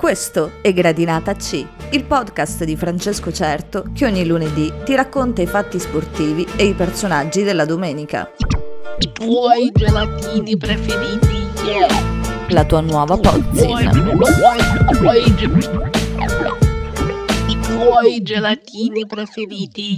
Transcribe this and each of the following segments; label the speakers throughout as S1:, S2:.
S1: Questo è Gradinata C, il podcast di Francesco Certo che ogni lunedì ti racconta i fatti sportivi e i personaggi della domenica.
S2: I tuoi gelatini preferiti.
S1: La tua nuova pozzina.
S2: i tuoi gelatini preferiti.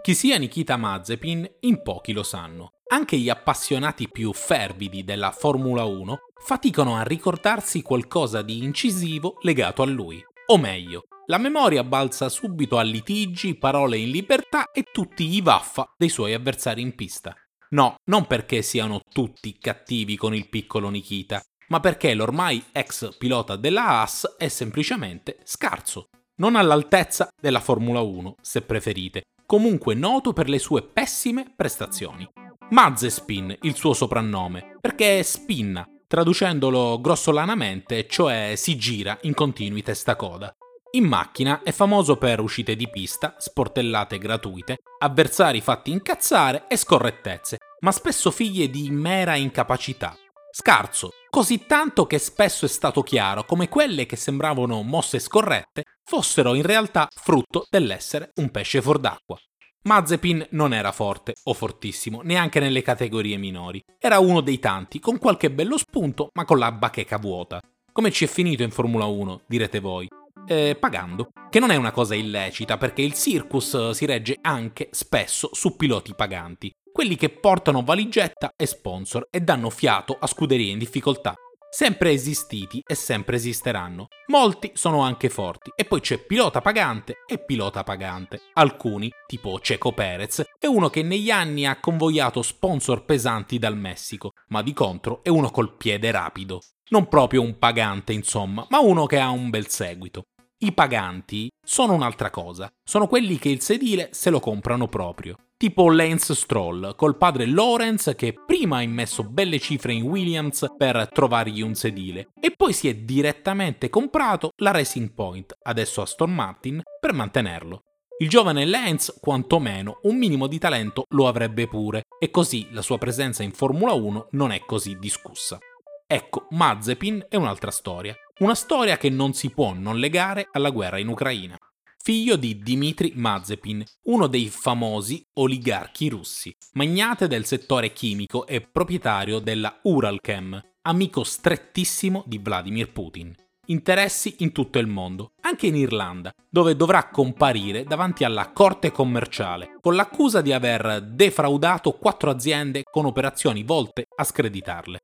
S3: Chi sia Nikita Mazepin in pochi lo sanno. Anche gli appassionati più fervidi della Formula 1 faticano a ricordarsi qualcosa di incisivo legato a lui. O meglio, la memoria balza subito a litigi, parole in libertà e tutti i vaffa dei suoi avversari in pista. No, non perché siano tutti cattivi con il piccolo Nikita, ma perché l'ormai ex pilota della Haas è semplicemente scarso. Non all'altezza della Formula 1, se preferite, comunque noto per le sue pessime prestazioni. Mazespin, il suo soprannome, perché spinna, traducendolo grossolanamente, cioè si gira in continui testacoda. In macchina è famoso per uscite di pista, sportellate gratuite, avversari fatti incazzare e scorrettezze, ma spesso figlie di mera incapacità. Scarso, così tanto che spesso è stato chiaro come quelle che sembravano mosse scorrette fossero in realtà frutto dell'essere un pesce fuor d'acqua. Mazepin non era forte o fortissimo neanche nelle categorie minori. Era uno dei tanti, con qualche bello spunto, ma con la bacheca vuota. Come ci è finito in Formula 1, direte voi? Eh, pagando. Che non è una cosa illecita, perché il circus eh, si regge anche spesso su piloti paganti. Quelli che portano valigetta e sponsor e danno fiato a scuderie in difficoltà. Sempre esistiti e sempre esisteranno. Molti sono anche forti e poi c'è pilota pagante e pilota pagante. Alcuni, tipo Checo Perez, è uno che negli anni ha convogliato sponsor pesanti dal Messico, ma di contro è uno col piede rapido. Non proprio un pagante, insomma, ma uno che ha un bel seguito. I paganti sono un'altra cosa, sono quelli che il sedile se lo comprano proprio. Tipo Lance Stroll, col padre Lawrence che prima ha immesso belle cifre in Williams per trovargli un sedile e poi si è direttamente comprato la Racing Point, adesso Aston Martin, per mantenerlo. Il giovane Lance, quantomeno, un minimo di talento lo avrebbe pure, e così la sua presenza in Formula 1 non è così discussa. Ecco, Mazepin è un'altra storia. Una storia che non si può non legare alla guerra in Ucraina. Figlio di Dmitry Mazepin, uno dei famosi oligarchi russi, magnate del settore chimico e proprietario della Uralchem, amico strettissimo di Vladimir Putin. Interessi in tutto il mondo, anche in Irlanda, dove dovrà comparire davanti alla corte commerciale con l'accusa di aver defraudato quattro aziende con operazioni volte a screditarle.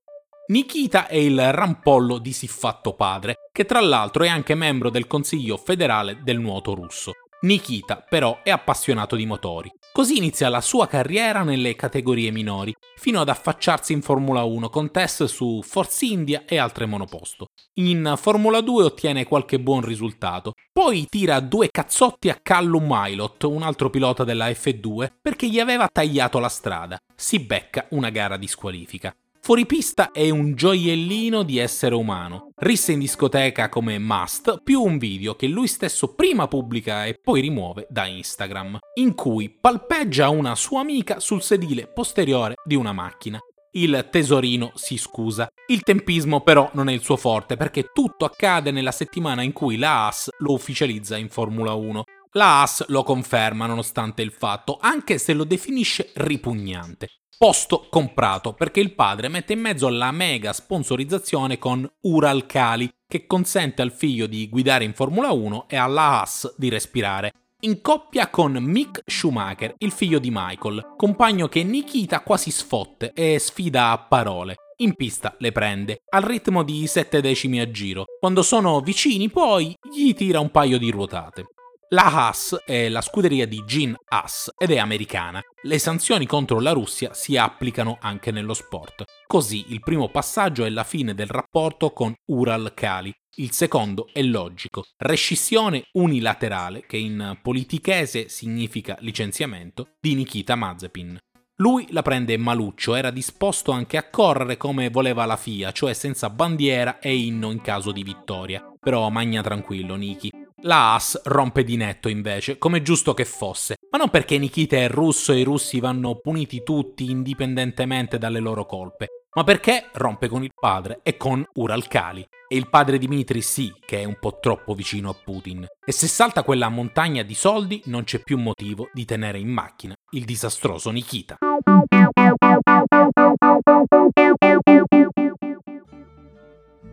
S3: Nikita è il rampollo di siffatto padre, che tra l'altro è anche membro del Consiglio federale del nuoto russo. Nikita però è appassionato di motori. Così inizia la sua carriera nelle categorie minori, fino ad affacciarsi in Formula 1 con test su Force India e altre monoposto. In Formula 2 ottiene qualche buon risultato, poi tira due cazzotti a Callum Milot, un altro pilota della F2, perché gli aveva tagliato la strada. Si becca una gara di squalifica. Fuori pista è un gioiellino di essere umano. Rissa in discoteca come must, più un video che lui stesso prima pubblica e poi rimuove da Instagram, in cui palpeggia una sua amica sul sedile posteriore di una macchina. Il tesorino si scusa. Il tempismo però non è il suo forte perché tutto accade nella settimana in cui la Haas lo ufficializza in Formula 1. La Haas lo conferma nonostante il fatto, anche se lo definisce ripugnante posto comprato perché il padre mette in mezzo la mega sponsorizzazione con Uralcali che consente al figlio di guidare in Formula 1 e alla Haas di respirare. In coppia con Mick Schumacher, il figlio di Michael, compagno che Nikita quasi sfotte e sfida a parole. In pista le prende, al ritmo di 7 decimi a giro. Quando sono vicini poi gli tira un paio di ruotate. La Haas è la scuderia di Gene Haas ed è americana. Le sanzioni contro la Russia si applicano anche nello sport. Così il primo passaggio è la fine del rapporto con Ural Kali. Il secondo è logico, rescissione unilaterale, che in politichese significa licenziamento, di Nikita Mazepin. Lui la prende maluccio, era disposto anche a correre come voleva la FIA, cioè senza bandiera e inno in caso di vittoria. Però magna tranquillo, Niki. La Haas rompe di netto invece, come giusto che fosse, ma non perché Nikita è russo e i russi vanno puniti tutti indipendentemente dalle loro colpe. ma perché rompe con il padre e con Uralkali. E il padre Dimitri sì che è un po' troppo vicino a Putin. E se salta quella montagna di soldi non c'è più motivo di tenere in macchina il disastroso Nikita.